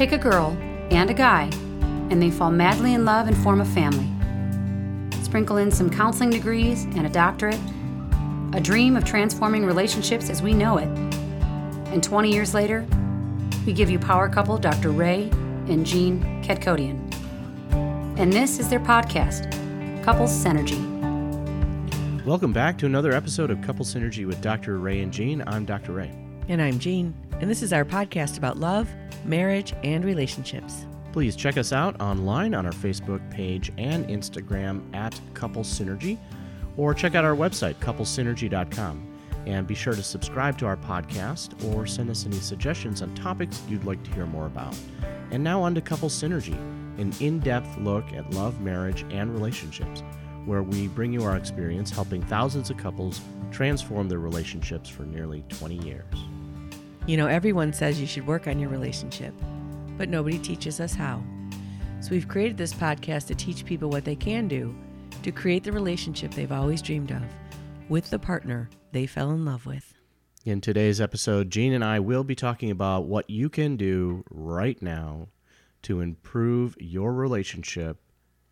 Take a girl and a guy, and they fall madly in love and form a family. Sprinkle in some counseling degrees and a doctorate, a dream of transforming relationships as we know it. And 20 years later, we give you power couple Dr. Ray and Jean Kadkhodaian. And this is their podcast, Couples Synergy. Welcome back to another episode of Couple Synergy with Dr. Ray and Jean. I'm Dr. Ray. And I'm Jean, and this is our podcast about love, marriage, and relationships. Please check us out online on our Facebook page and Instagram at Couple Synergy, or check out our website, couplesynergy.com. And be sure to subscribe to our podcast or send us any suggestions on topics you'd like to hear more about. And now on to Couple Synergy, an in depth look at love, marriage, and relationships, where we bring you our experience helping thousands of couples transform their relationships for nearly 20 years. You know, everyone says you should work on your relationship, but nobody teaches us how. So we've created this podcast to teach people what they can do to create the relationship they've always dreamed of with the partner they fell in love with. In today's episode, Jean and I will be talking about what you can do right now to improve your relationship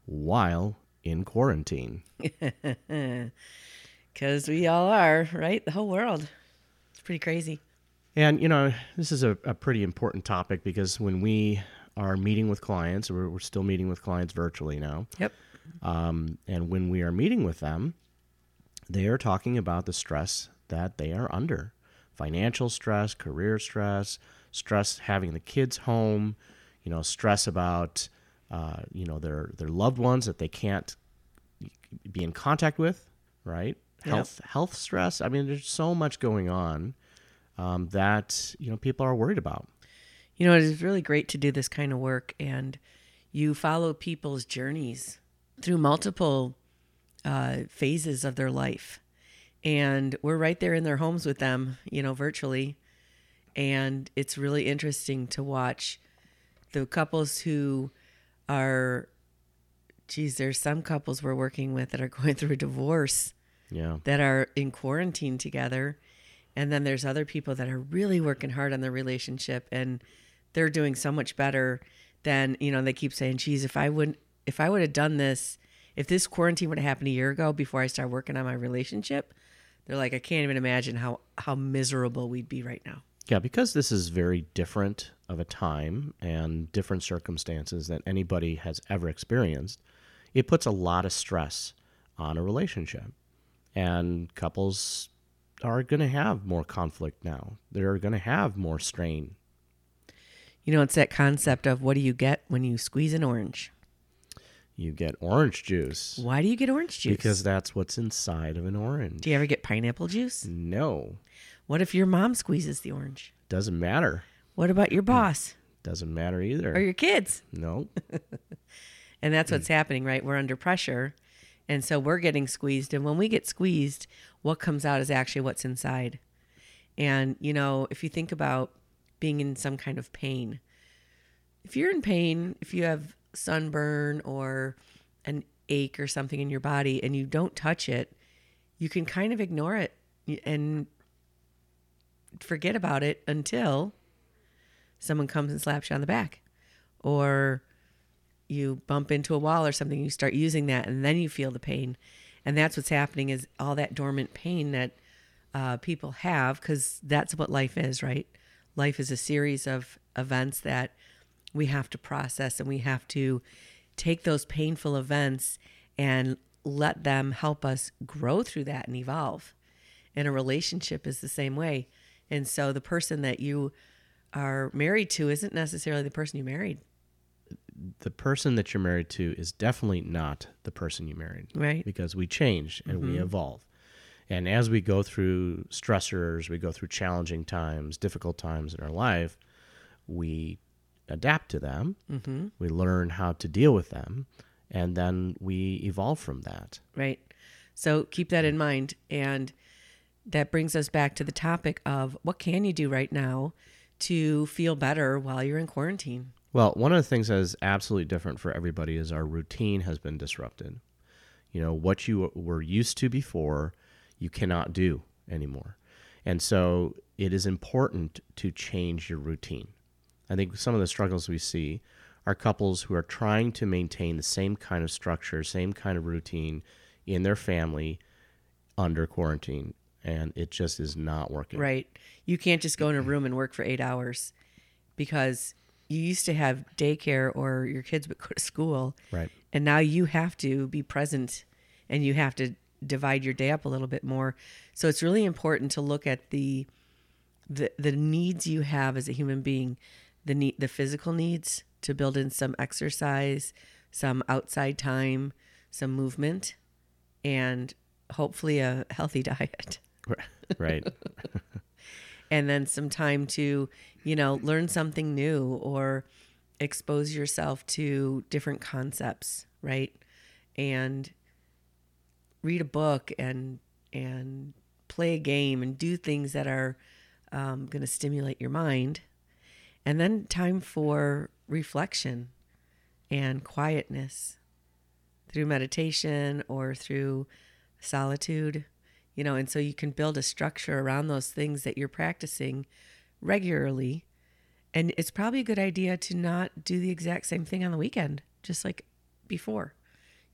while in quarantine. Because we all are, right? The whole world. It's pretty crazy. And, you know, this is a, a pretty important topic because when we are meeting with clients, we're, we're still meeting with clients virtually now. Yep. Um, and when we are meeting with them, they are talking about the stress that they are under financial stress, career stress, stress having the kids home, you know, stress about, uh, you know, their, their loved ones that they can't be in contact with, right? Yep. Health, health stress. I mean, there's so much going on um, that, you know, people are worried about. You know, it is really great to do this kind of work, and you follow people's journeys through multiple uh, phases of their life. And we're right there in their homes with them, you know, virtually. And it's really interesting to watch the couples who are, geez, there's some couples we're working with that are going through a divorce Yeah. that are in quarantine together. And then there's other people that are really working hard on their relationship and they're doing so much better than, you know, they keep saying, geez, if I wouldn't, if I would have done this, if this quarantine would have happened a year ago before I started working on my relationship, they're like, I can't even imagine how, how miserable we'd be right now. Yeah, because this is very different of a time and different circumstances than anybody has ever experienced, it puts a lot of stress on a relationship. And couples are going to have more conflict now. They're going to have more strain. You know, it's that concept of what do you get when you squeeze an orange? You get orange juice Why do you get orange juice? because that's what's inside of an orange. do you ever get pineapple juice? No, What if your mom squeezes the orange? doesn't matter. What about your boss Doesn't matter either. or your kids? no. And that's what's mm. happening, right? We're under pressure. And so we're getting squeezed. And when we get squeezed, what comes out is actually what's inside. And, you know, if you think about being in some kind of pain, if you're in pain, if you have sunburn or an ache or something in your body and you don't touch it, you can kind of ignore it and forget about it until someone comes and slaps you on the back or you bump into a wall or something you start using that and then you feel the pain. And that's what's happening is all that dormant pain that uh, people have because that's what life is right? Life is a series of events that we have to process and we have to take those painful events and let them help us grow through that and evolve. And a relationship is the same way. And so the person that you are married to isn't necessarily the person you married the person that you're married to is definitely not the person you married. Right. Because we change and we evolve. And as we go through stressors, we go through challenging times, difficult times in our life, we adapt to them. Mm-hmm. We learn how to deal with them. And then we evolve from that. right? So keep that in mind. And that brings us back to the topic of what can you do right now to feel better while you're in quarantine? Well, one of the things that is absolutely different for everybody is our routine has been disrupted. You know, what you were used to before, you cannot do anymore. And so it is important to change your routine. I think some of the struggles we see are couples who are trying to maintain the same kind of structure, same kind of routine in their family under quarantine. And it just is not working. Right. You can't just go in a room and work for eight hours because you used to have daycare or your kids would go to school. Right. And now you have to be present and you have to divide your day up a little bit more. So it's really important to look at the the the needs you have as a human being, the need the physical needs to build in some exercise, some outside time, some movement, and hopefully a healthy diet. Right. and then some time to, you know, learn something new or expose yourself to different concepts, right? And read a book and and play a game and do things that are um, going to stimulate your mind. And then time for reflection and quietness through meditation or through solitude, you know, and so you can build a structure around those things that you're practicing regularly. And it's probably a good idea to not do the exact same thing on the weekend, just like before,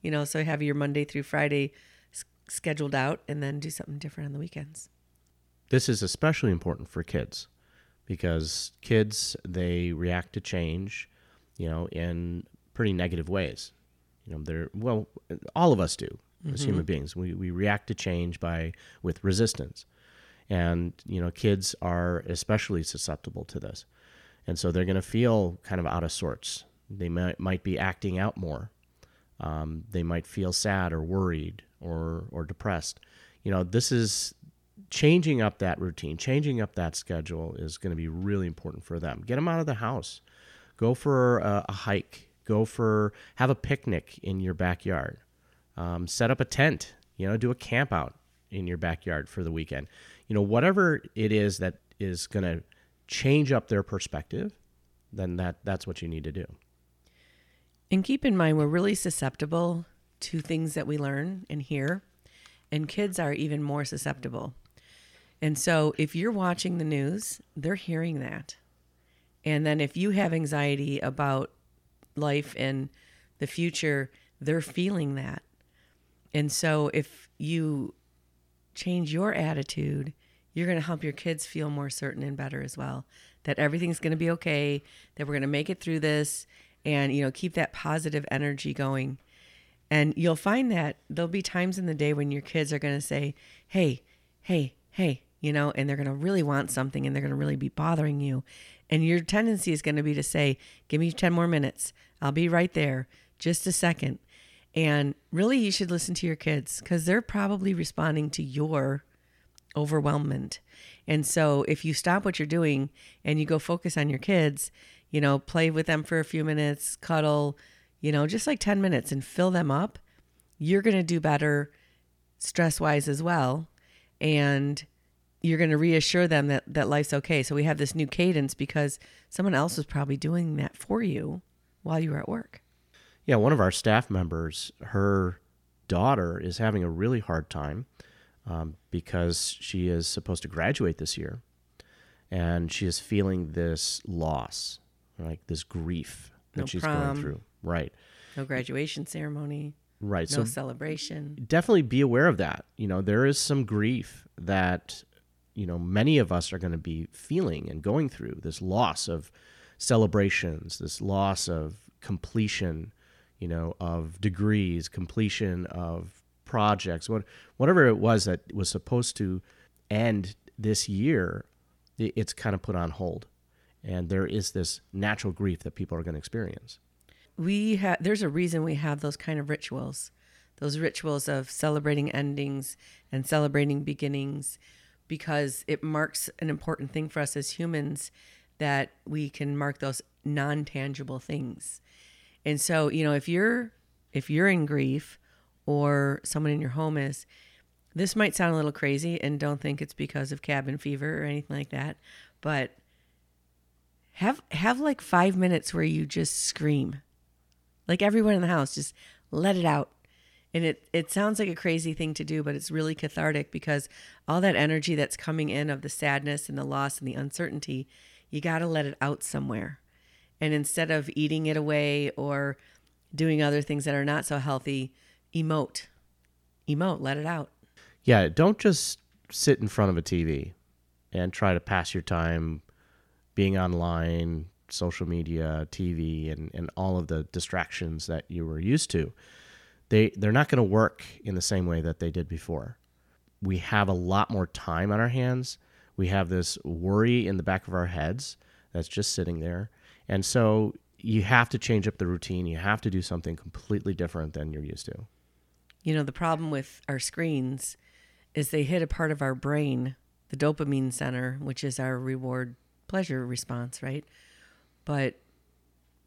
you know, so have your Monday through Friday s- scheduled out and then do something different on the weekends. This is especially important for kids because kids they react to change, you know, in pretty negative ways. You know, they're well, all of us do as human beings. We we react to change by with resistance, and you know, kids are especially susceptible to this, and so they're going to feel kind of out of sorts. They might might be acting out more. Um, they might feel sad or worried or or depressed. You know, this is changing up that routine, changing up that schedule is going to be really important for them. Get them out of the house. Go for a, a hike. Go for have a picnic in your backyard. Um, set up a tent. You know, do a camp out in your backyard for the weekend. You know, whatever it is that is going to change up their perspective, then that that's what you need to do. And keep in mind, we're really susceptible to things that we learn and hear, and kids are even more susceptible. And so, if you're watching the news, they're hearing that. And then, if you have anxiety about life and the future, they're feeling that. And so, if you change your attitude, you're going to help your kids feel more certain and better as well that everything's going to be okay, that we're going to make it through this, and you know, keep that positive energy going. And you'll find that there'll be times in the day when your kids are going to say, "Hey, hey, hey," you know, and they're going to really want something and they're going to really be bothering you. And your tendency is going to be to say, "Give me 10 more minutes. I'll be right there. Just a second. And really you should listen to your kids cuz they're probably responding to your overwhelmment. And so if you stop what you're doing and you go focus on your kids, you know, play with them for a few minutes, cuddle, you know, just like 10 minutes and fill them up, you're going to do better stress wise as well. And you're going to reassure them that, that life's okay. So we have this new cadence because someone else was probably doing that for you while you were at work. Yeah, one of our staff members, her daughter is having a really hard time um, because she is supposed to graduate this year, and she is feeling this loss, like this grief that No she's prom. going through. Right, No graduation ceremony, right. no so celebration. definitely be aware of that. You know, there is some grief that you know many of us are going to be feeling and going through this loss of celebrations, this loss of completion, you know, of degrees, completion of projects, what whatever it was that was supposed to end this year, it's kind of put on hold. And there is this natural grief that people are going to experience. we have there's a reason we have those kind of rituals those rituals of celebrating endings and celebrating beginnings because it marks an important thing for us as humans that we can mark those non-tangible things and so you know if you're if you're in grief or someone in your home is this might sound a little crazy and don't think it's because of cabin fever or anything like that but have have like 5 minutes where you just scream. Like everyone in the house just let it out. And it it sounds like a crazy thing to do but it's really cathartic because all that energy that's coming in of the sadness and the loss and the uncertainty you got to let it out somewhere And instead of eating it away or doing other things that are not so healthy, emote. Emote, let it out. Yeah, don't just sit in front of a TV and try to pass your time being online, social media, TV, and, and all of the distractions that you were used to. They, they're not going to work in the same way that they did before. We have a lot more time on our hands. We have this worry in the back of our heads that's just sitting there. And so you have to change up the routine. You have to do something completely different than you're used to. You know, the problem with our screens is they hit a part of our brain, the dopamine center, which is our reward pleasure response, right? But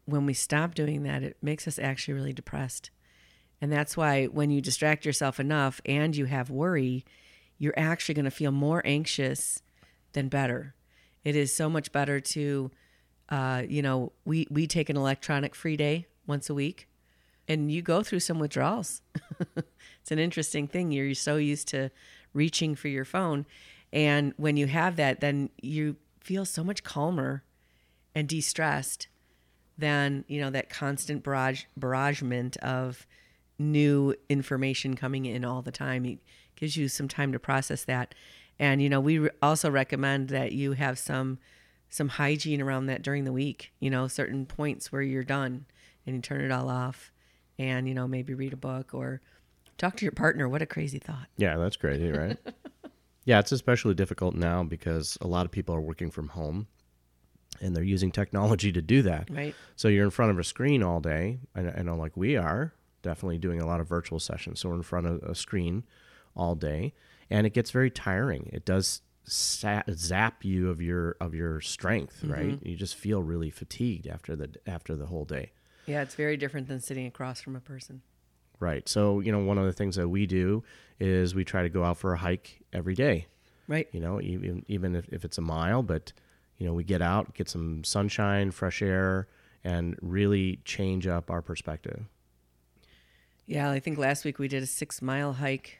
when we stop doing that, it makes us actually really depressed. And that's why when you distract yourself enough and you have worry, you're actually going to feel more anxious than better. It is so much better to, uh, you know, we, we take an electronic free day once a week and you go through some withdrawals. it's an interesting thing. You're so used to reaching for your phone. And when you have that, then you feel so much calmer and de-stressed than, you know, that constant barrage barragement of new information coming in all the time. It gives you some time to process that. And you know, we also recommend that you have some some hygiene around that during the week, you know, certain points where you're done and you turn it all off and you know, maybe read a book or talk to your partner. What a crazy thought. Yeah, that's crazy, right? yeah, it's especially difficult now because a lot of people are working from home and they're using technology to do that. Right. So you're in front of a screen all day. I, I know, like we are, definitely doing a lot of virtual sessions. So we're in front of a screen all day, and it gets very tiring. It does zap you of your of your strength, mm-hmm. right? You just feel really fatigued after the after the whole day. Yeah, it's very different than sitting across from a person. Right. So, you know, one of the things that we do is we try to go out for a hike every day. Right. You know, even even if, if it's a mile, but you know, we get out, get some sunshine, fresh air, and really change up our perspective. Yeah, I think last week we did a six mile hike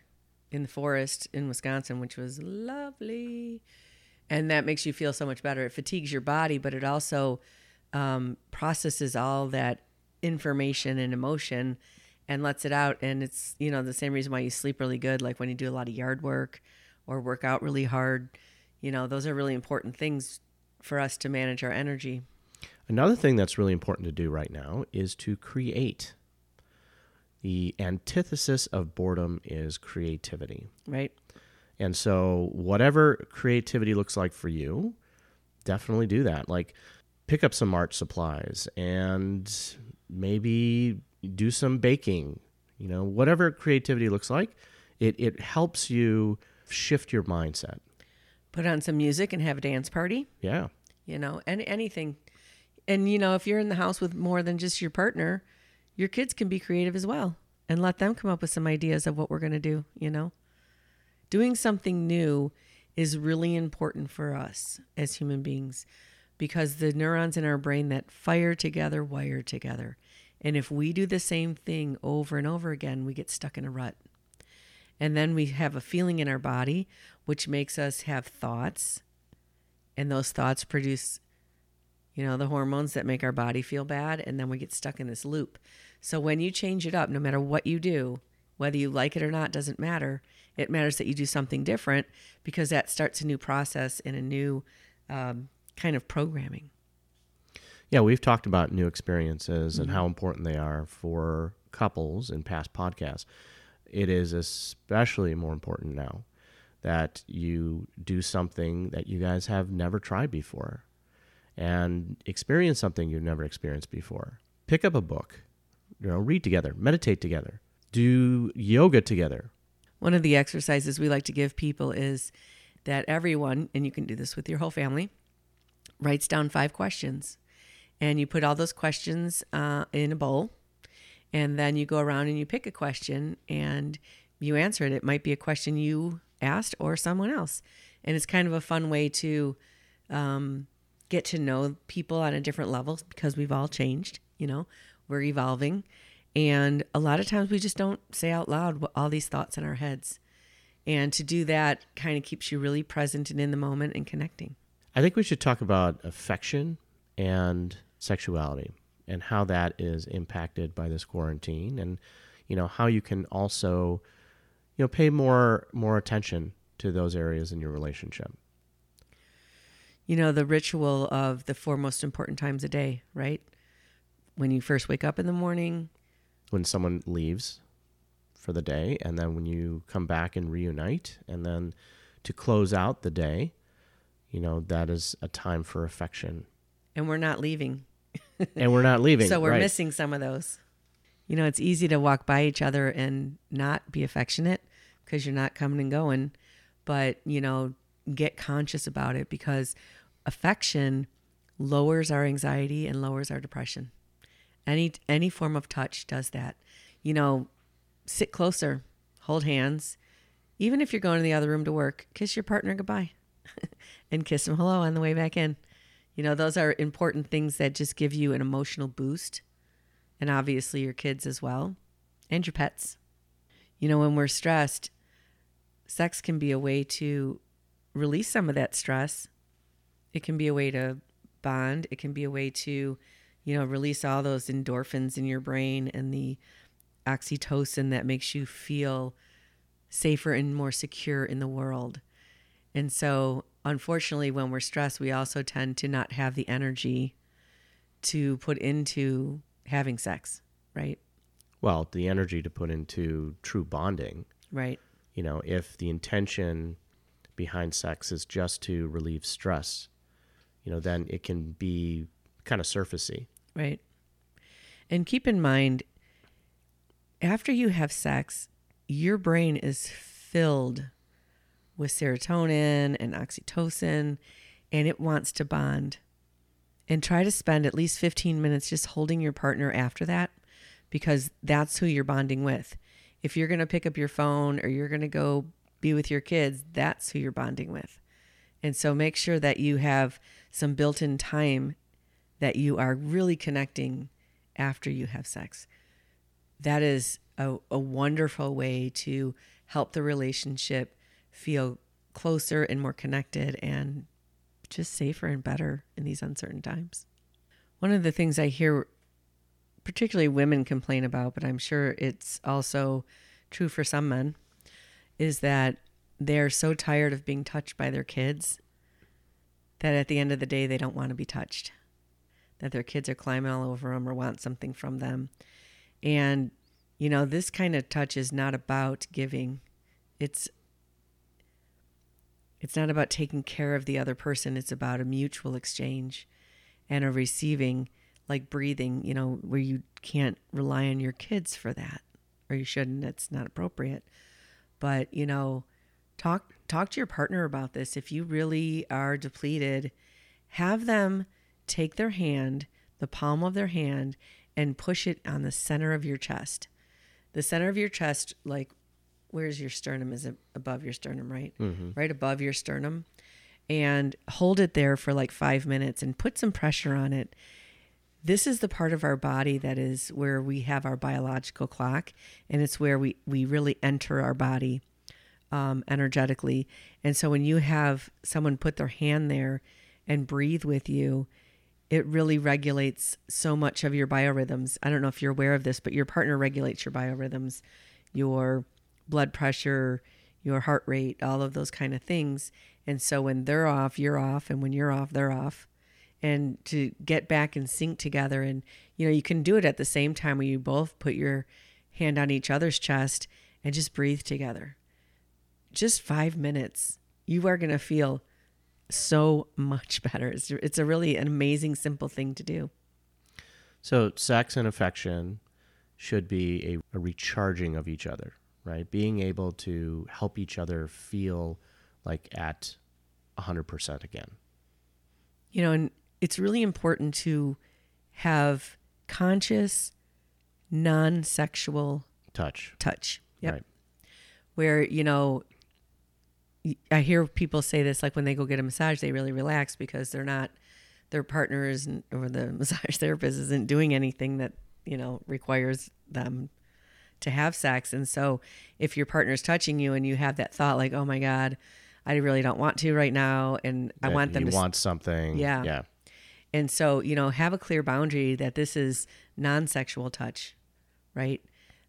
in the forest in Wisconsin, which was lovely. And that makes you feel so much better. It fatigues your body, but it also um, processes all that information and emotion and lets it out. And it's, you know, the same reason why you sleep really good, like when you do a lot of yard work or work out really hard. You know, those are really important things for us to manage our energy. Another thing that's really important to do right now is to create. The antithesis of boredom is creativity. Right. And so, whatever creativity looks like for you, definitely do that. Like, pick up some art supplies and maybe do some baking. You know, whatever creativity looks like, it, it helps you shift your mindset. Put on some music and have a dance party. Yeah. you know, and anything. And you know, if you're in the house with more than just your partner, your kids can be creative as well and let them come up with some ideas of what we're going to do, you know. Doing something new is really important for us as human beings because the neurons in our brain that fire together wire together. And if we do the same thing over and over again, we get stuck in a rut. And then we have a feeling in our body which makes us have thoughts and those thoughts produce you know the hormones that make our body feel bad and then we get stuck in this loop so when you change it up no matter what you do whether you like it or not doesn't matter it matters that you do something different because that starts a new process and a new um, kind of programming Yeah, we've talked about new experiences and how important they are for couples in past podcasts. It is especially more important now that you do something that you guys have never tried before and experience something you've never experienced before. Pick up a book, you know, read together, meditate together, do yoga together. One of the exercises we like to give people is that everyone, and you can do this with your whole family, writes down five questions. And you put all those questions uh, in a bowl. And then you go around and you pick a question and you answer it. It might be a question you asked or someone else. And it's kind of a fun way to um, get to know people on a different level because we've all changed, you know, we're evolving. And a lot of times we just don't say out loud what, all these thoughts in our heads. And to do that kind of keeps you really present and in the moment and connecting. I think we should talk about affection and sexuality and how that is impacted by this quarantine and you know how you can also you know pay more more attention to those areas in your relationship You know, the ritual of the four most important times a day, right? When you first wake up in the morning, when someone leaves for the day and then when you come back and reunite and then to close out the day you know that is a time for affection and we're not leaving. and we're not leaving So we're right. missing some of those. You know, it's easy to walk by each other and not be affectionate because you're not coming and going, but, you know, get conscious about it because affection lowers our anxiety and lowers our depression. Any any form of touch does that. You know, sit closer, hold hands. Even if you're going to the other room to work, kiss your partner goodbye and kiss him hello on the way back in. You know, those are important things that just give you an emotional boost. And obviously your kids as well and your pets. You know, when we're stressed, sex can be a way to release some of that stress. It can be a way to bond. It can be a way to, you know, release all those endorphins in your brain and the oxytocin that makes you feel safer and more secure in the world. And so, unfortunately, when we're stressed, we also tend to not have the energy to put into having sex, right? well the energy to put into true bonding Right. you know if the intention behind sex is just to relieve stress you know then it can be kind of surfacey Right. And keep in mind, after you have sex, your brain is filled with serotonin and oxytocin, and it wants to bond. And try to spend at least 15 minutes just holding your partner after that because that's who you're bonding with. If you're going to pick up your phone or you're going to go be with your kids, that's who you're bonding with. And so make sure that you have some built in time that you are really connecting after you have sex. That is a, a wonderful way to help the relationship feel closer and more connected and just safer and better in these uncertain times. One of the things I hear, particularly women complain about, but I'm sure it's also true for some men, is that they're so tired of being touched by their kids that at the end of the day, they don't want to be touched that their kids are climbing all over them or want something from them. And, you know, this kind of touch is not about giving. It's it's not about taking care of the other person. It's about a mutual exchange and a receiving, like breathing, you know, where you can't rely on your kids for that. Or you shouldn't. It's not appropriate. But, you know, talk talk to your partner about this. If you really are depleted, have them take their hand, the palm of their hand, and push it on the center of your chest. The center of your chest, like where's your sternum? Is it above your sternum, right? Right above your sternum. And hold it there for like five minutes and put some pressure on it. This is the part of our body that is where we have our biological clock, and it's where we, we really enter our body um, energetically. And so when you have someone put their hand there and breathe with you, it really regulates so much of your biorhythms. I don't know if you're aware of this, but your partner regulates your biorhythms, your blood pressure, your heart rate, all of those kind of things. And so when they're off, you're off, and when you're off, they're off. And to get back and sync together, and you know, you can do it at the same time where you both put your hand on each other's chest and just breathe together. Just five minutes, you are going to feel so much better. It's, it's a really an amazing, simple thing to do. So, sex and affection should be a, a, recharging of each other, right? Being able to help each other feel like at 100% again. You know, and it's really important to have conscious, non sexual touch. Touch. Yep. Right. Where, you know, I hear people say this like when they go get a massage, they really relax because they're not their partners or the massage therapist isn't doing anything that you know requires them to have sex. And so, if your partner's touching you and you have that thought like, "Oh my God, I really don't want to right now," and I want them you to want something, yeah, yeah, And so, you know, have a clear boundary that this is non sexual touch, right?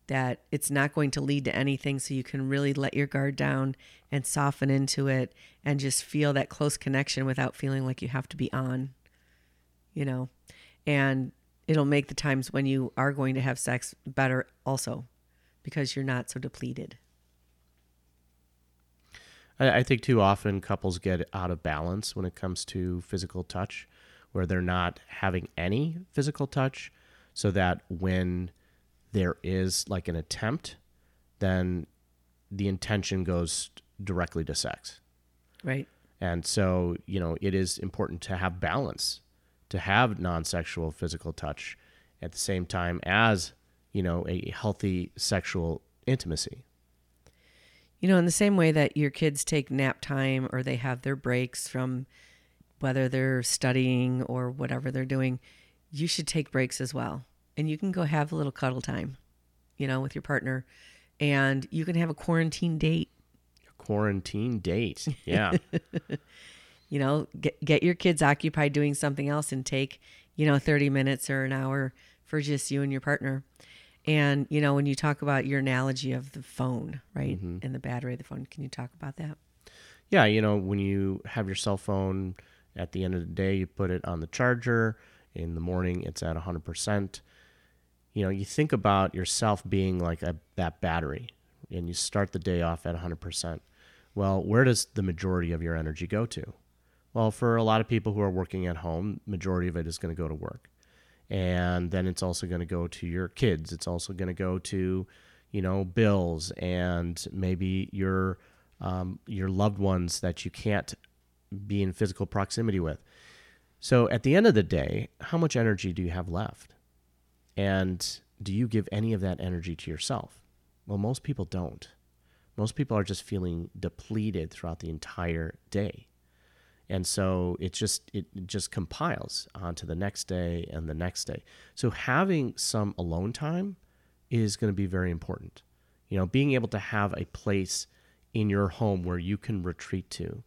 That it's not going to lead to anything. So you can really let your guard down and soften into it and just feel that close connection without feeling like you have to be on, you know? And it'll make the times when you are going to have sex better also because you're not so depleted. I, think too often couples get out of balance when it comes to physical touch, where they're not having any physical touch, so that when there is like an attempt, then the intention goes directly to sex. Right. And so, you know, it is important to have balance, to have non sexual physical touch at the same time as, you know, a healthy sexual intimacy. You know, in the same way that your kids take nap time or they have their breaks from whether they're studying or whatever they're doing, you should take breaks as well. And you can go have a little cuddle time, you know, with your partner. And you can have a quarantine date. A quarantine date. Yeah. you know, get, get your kids occupied doing something else and take, you know, 30 minutes or an hour for just you and your partner. And, you know, when you talk about your analogy of the phone, right? Mm-hmm. And the battery of the phone, can you talk about that? yeah, you know, when you have your cell phone at the end of the day, you put it on the charger. In the morning, it's at 100%. You know, you think about yourself being like a, that battery and you start the day off at 100%. Well, where does the majority of your energy go to? Well, for a lot of people who are working at home, majority of it is going to go to work. And then it's also going to go to your kids. It's also going to go to, you know, bills and maybe your um, your loved ones that you can't be in physical proximity with. So at the end of the day, how much energy do you have left? And do you give any of that energy to yourself? Well, most people don't. Most people are just feeling depleted throughout the entire day. And so it just it just compiles onto the next day and the next day. So having some alone time is going to be very important. You know, being able to have a place in your home where you can retreat to,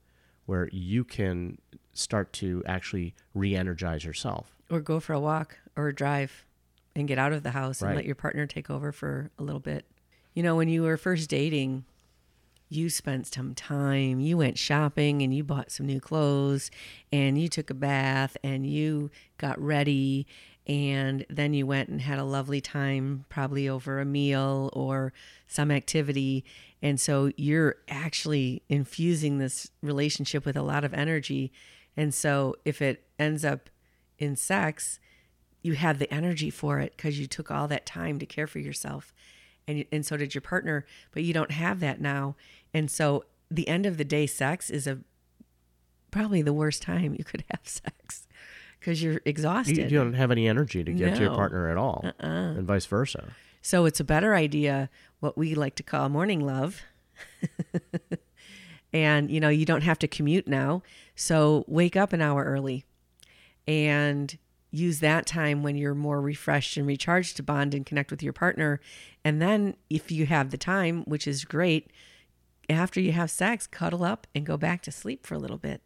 where you can start to actually re-energize yourself. Or go for a walk or a drive and get out of the house and let your partner take over for a little bit. You know, when you were first dating, you spent some time, you went shopping and you bought some new clothes and you took a bath and you got ready and then you went and had a lovely time probably over a meal or some activity. And so you're actually infusing this relationship with a lot of energy. And so if it ends up in sex you had the energy for it because you took all that time to care for yourself and and so did your partner but you don't have that now. And so the end of the day sex is a probably the worst time you could have sex because you're exhausted you don't have any energy to give to your partner at all, uh-uh. and vice versa. so it's a better idea what we like to call morning love. And you know you don't have to commute now. So wake up an hour early and use that time when you're more refreshed and recharged to bond and connect with your partner and then if you have the time which is great after you have sex cuddle up and go back to sleep for a little bit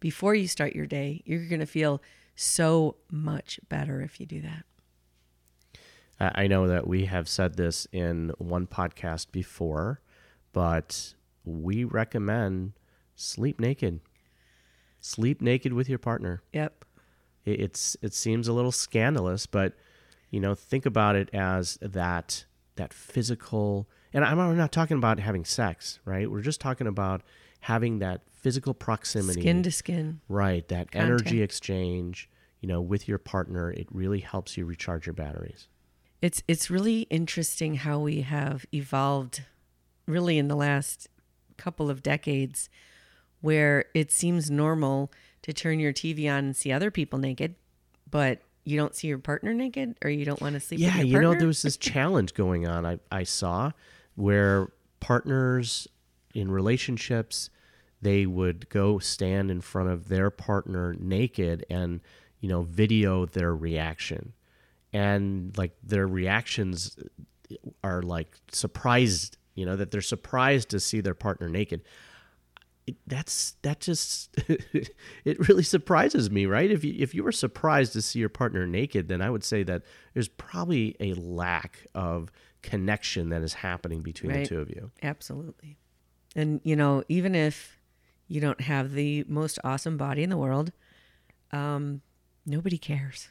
before you start your day you're going to feel so much better if you do that I I know that we have said this in one podcast before, but we recommend sleep naked. Sleep naked with your partner. yep It- It's it seems a little scandalous, but you know, think about it as that that physical. And I'm we're not talking about having sex, right? We're just talking about having that physical proximity, skin to skin right? That energy exchange, you know, with your partner. It really helps you recharge your batteries. It's it's really interesting how we have evolved really in the last couple of decades where it seems normal to turn your TV on and see other people naked, but you don't see your partner naked or you don't want to sleep yeah, with your you know, there was this challenge going on I, I saw where partners in relationships they would go stand in front of their partner naked and you know video their reaction. And like their reactions uh, are like surprised you know that they're surprised to see their partner naked it, that's that just it really surprises me, right? If you if you were surprised to see your partner naked, then I would say that there's probably a lack of connection that is happening between Right. the two of you. Absolutely. And, you know, even if you don't have the most awesome body in the world, um, nobody cares.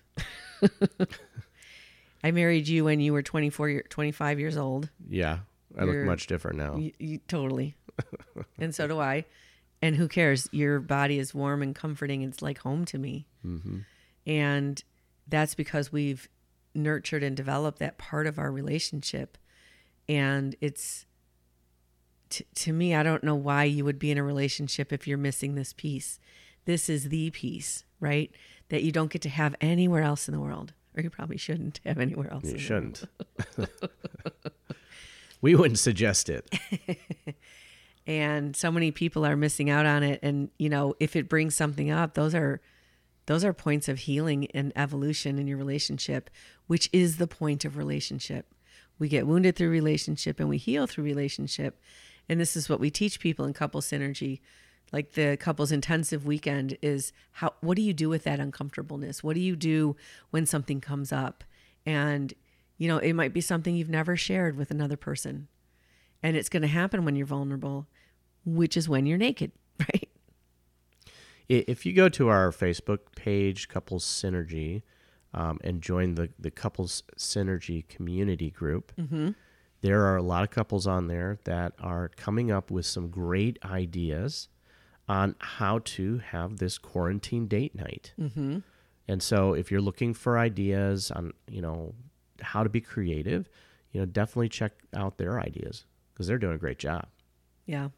I married you when you were 24, year, 25 years old. Yeah, I look much different now. You, you, totally. and so do I. And who cares? Your body is warm and comforting. It's like home to me. hmm And that's because we've nurtured and developed that part of our relationship. And it's, t- to me, I don't know why you would be in a relationship if you're missing this piece. This is the piece, right? That you don't get to have anywhere else in the world. Or you probably shouldn't have anywhere else. You the shouldn't. we wouldn't suggest it. and so many people are missing out on it. And you know if it brings something up those are those are points of healing and evolution in your relationship which is the point of relationship. We get wounded through relationship and we heal through relationship. And this is what we teach people in couple synergy. Like the couples intensive weekend is how what do you do with that uncomfortableness? What do you do when something comes up? And you know it might be something you've never shared with another person and it's going to happen when you're vulnerable, which is when you're naked, right? If you go to our Facebook page, Couples Synergy, um, and join the, the Couples Synergy community group, there are a lot of couples on there that are coming up with some great ideas on how to have this quarantine date night. Mm-hmm. And so, if you're looking for ideas on, you know, how to be creative, you know, definitely check out their ideas because they're doing a great job. Yeah.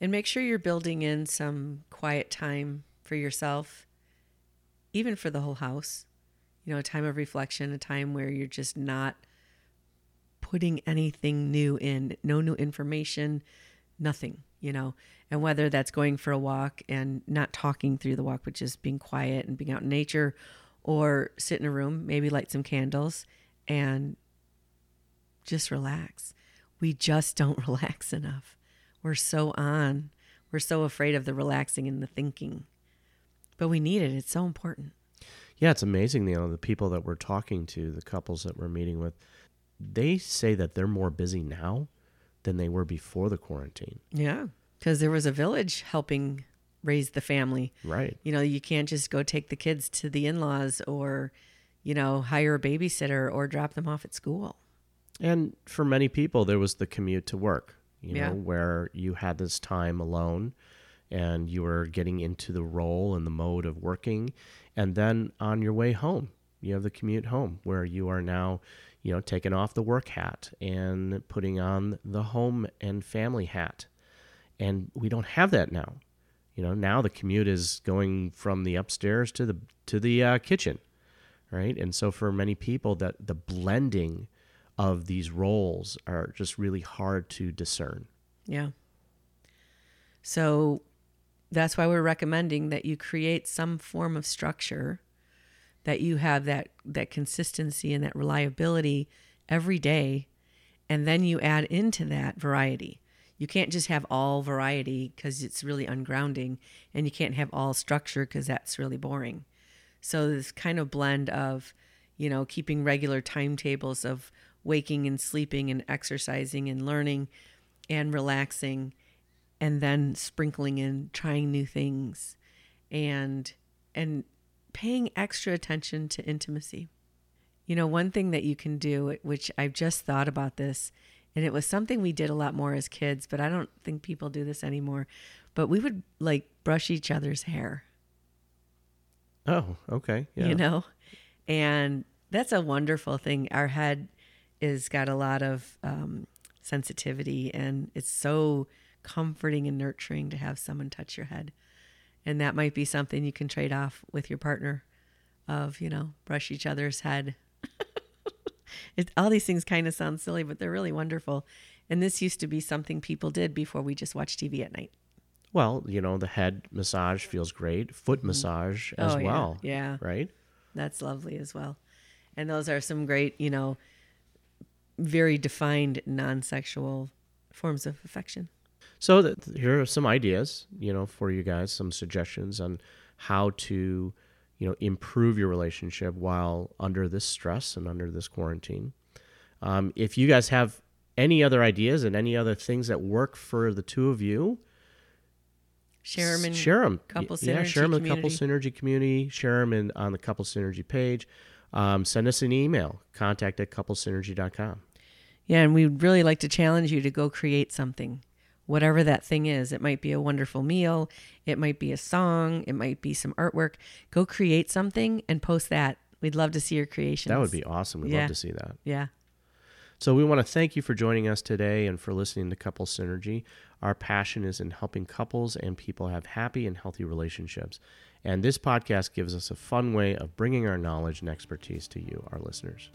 And make sure you're building in some quiet time for yourself, even for the whole house. You know, a time of reflection, a time where you're just not putting anything new in, no new information, nothing, you know. And whether that's going for a walk and not talking through the walk, but just being quiet and being out in nature, or sit in a room, maybe light some candles and just relax. We just don't relax enough. We're so on. We're so afraid of the relaxing and the thinking. But we need it. It's so important. Yeah, it's amazing, you know, the people that we're talking to, the couples that we're meeting with, they say that they're more busy now than they were before the quarantine. Yeah. Because there was a village helping raise the family. Right. You know, you can't just go take the kids to the in laws or, you know, hire a babysitter or drop them off at school. And for many people, there was the commute to work, you Yeah. know, where you had this time alone and you were getting into the role and the mode of working. And then on your way home, you have the commute home where you are now, you know, taking off the work hat and putting on the home and family hat. And we don't have that now. You know, now the commute is going from the upstairs to the to the uh, kitchen, right? And so for many people, that the blending of these roles are just really hard to discern. Yeah. So that's why we're recommending that you create some form of structure that you have that that consistency and that reliability every day and then you add into that variety. You can't just have all variety cuz it's really ungrounding and you can't have all structure cuz that's really boring. So this kind of blend of, you know, keeping regular timetables of waking and sleeping and exercising and learning and relaxing and then sprinkling in trying new things and and paying extra attention to intimacy. You know, one thing that you can do which I've just thought about this and it was something we did a lot more as kids, but I don't think people do this anymore. But we would like brush each other's hair Oh, okay. Yeah. you know and that's a wonderful thing our head is got a lot of um, sensitivity and it's so comforting and nurturing to have someone touch your head and that might be something you can trade off with your partner of you know brush each other's head it, all these things kind of sound silly but they're really wonderful and this used to be something people did before we just watched tv at night Well, you know, the head massage feels great, foot mm-hmm. massage oh, as Oh, yeah. well. Yeah. Right? That's lovely as well. And those are some great, you know, very defined non sexual forms of affection. So that, here are some ideas, you know, for you guys, some suggestions on how to, you know, improve your relationship while under this stress and under this quarantine. Um, if you guys have any other ideas and any other things that work for the two of you, Share them in share them. couple yeah, share them in the couple synergy community. Share them in, on the couple synergy page. Um, send us an email. Contact at couplesynergy.com. Yeah, and we'd really like to challenge you to go create something, whatever that thing is. It might be a wonderful meal, it might be a song, it might be some artwork. Go create something and post that. We'd love to see your creations. That would be awesome. We'd Yeah. love to see that. Yeah. So we want to thank you for joining us today and for listening to Couple Synergy. Our passion is in helping couples and people have happy and healthy relationships. And this podcast gives us a fun way of bringing our knowledge and expertise to you, our listeners.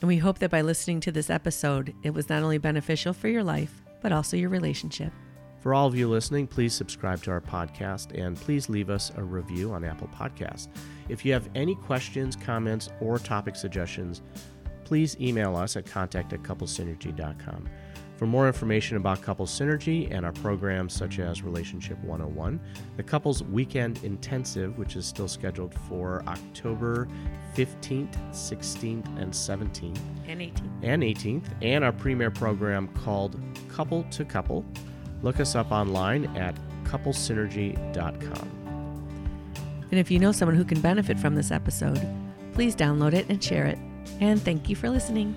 And we hope that by listening to this episode, it was not only beneficial for your life, but also your relationship. For all of you listening, please subscribe to our podcast and please leave us a review on Apple Podcasts. If you have any questions, comments, or topic suggestions, please email us at contact at couplesynergy.com. For more information about Couple Synergy and our programs such as Relationship 101, the Couples Weekend Intensive, which is still scheduled for October 15th, 16th, and 17th, And 18. and 18th, and our premier program called Couple to Couple. Look us up online at couplesynergy.com. And if you know someone who can benefit from this episode, please download it and share it. And thank you for listening.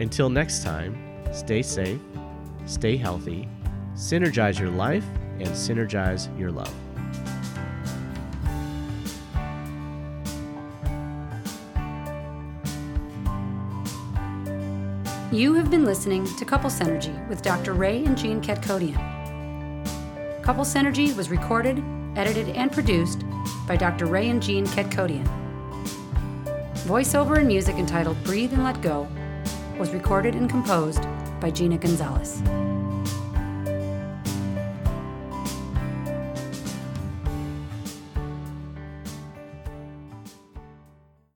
Until next time, stay safe, stay healthy, synergize your life, and synergize your love. You have been listening to Couple Synergy with Dr. Ray and Jean Kadkhodaian. Couple Synergy was recorded, edited, and produced by Dr. Ray and Jean Kadkhodaian. Voiceover and music entitled Breathe and Let Go was recorded and composed by Gina Gonzalez.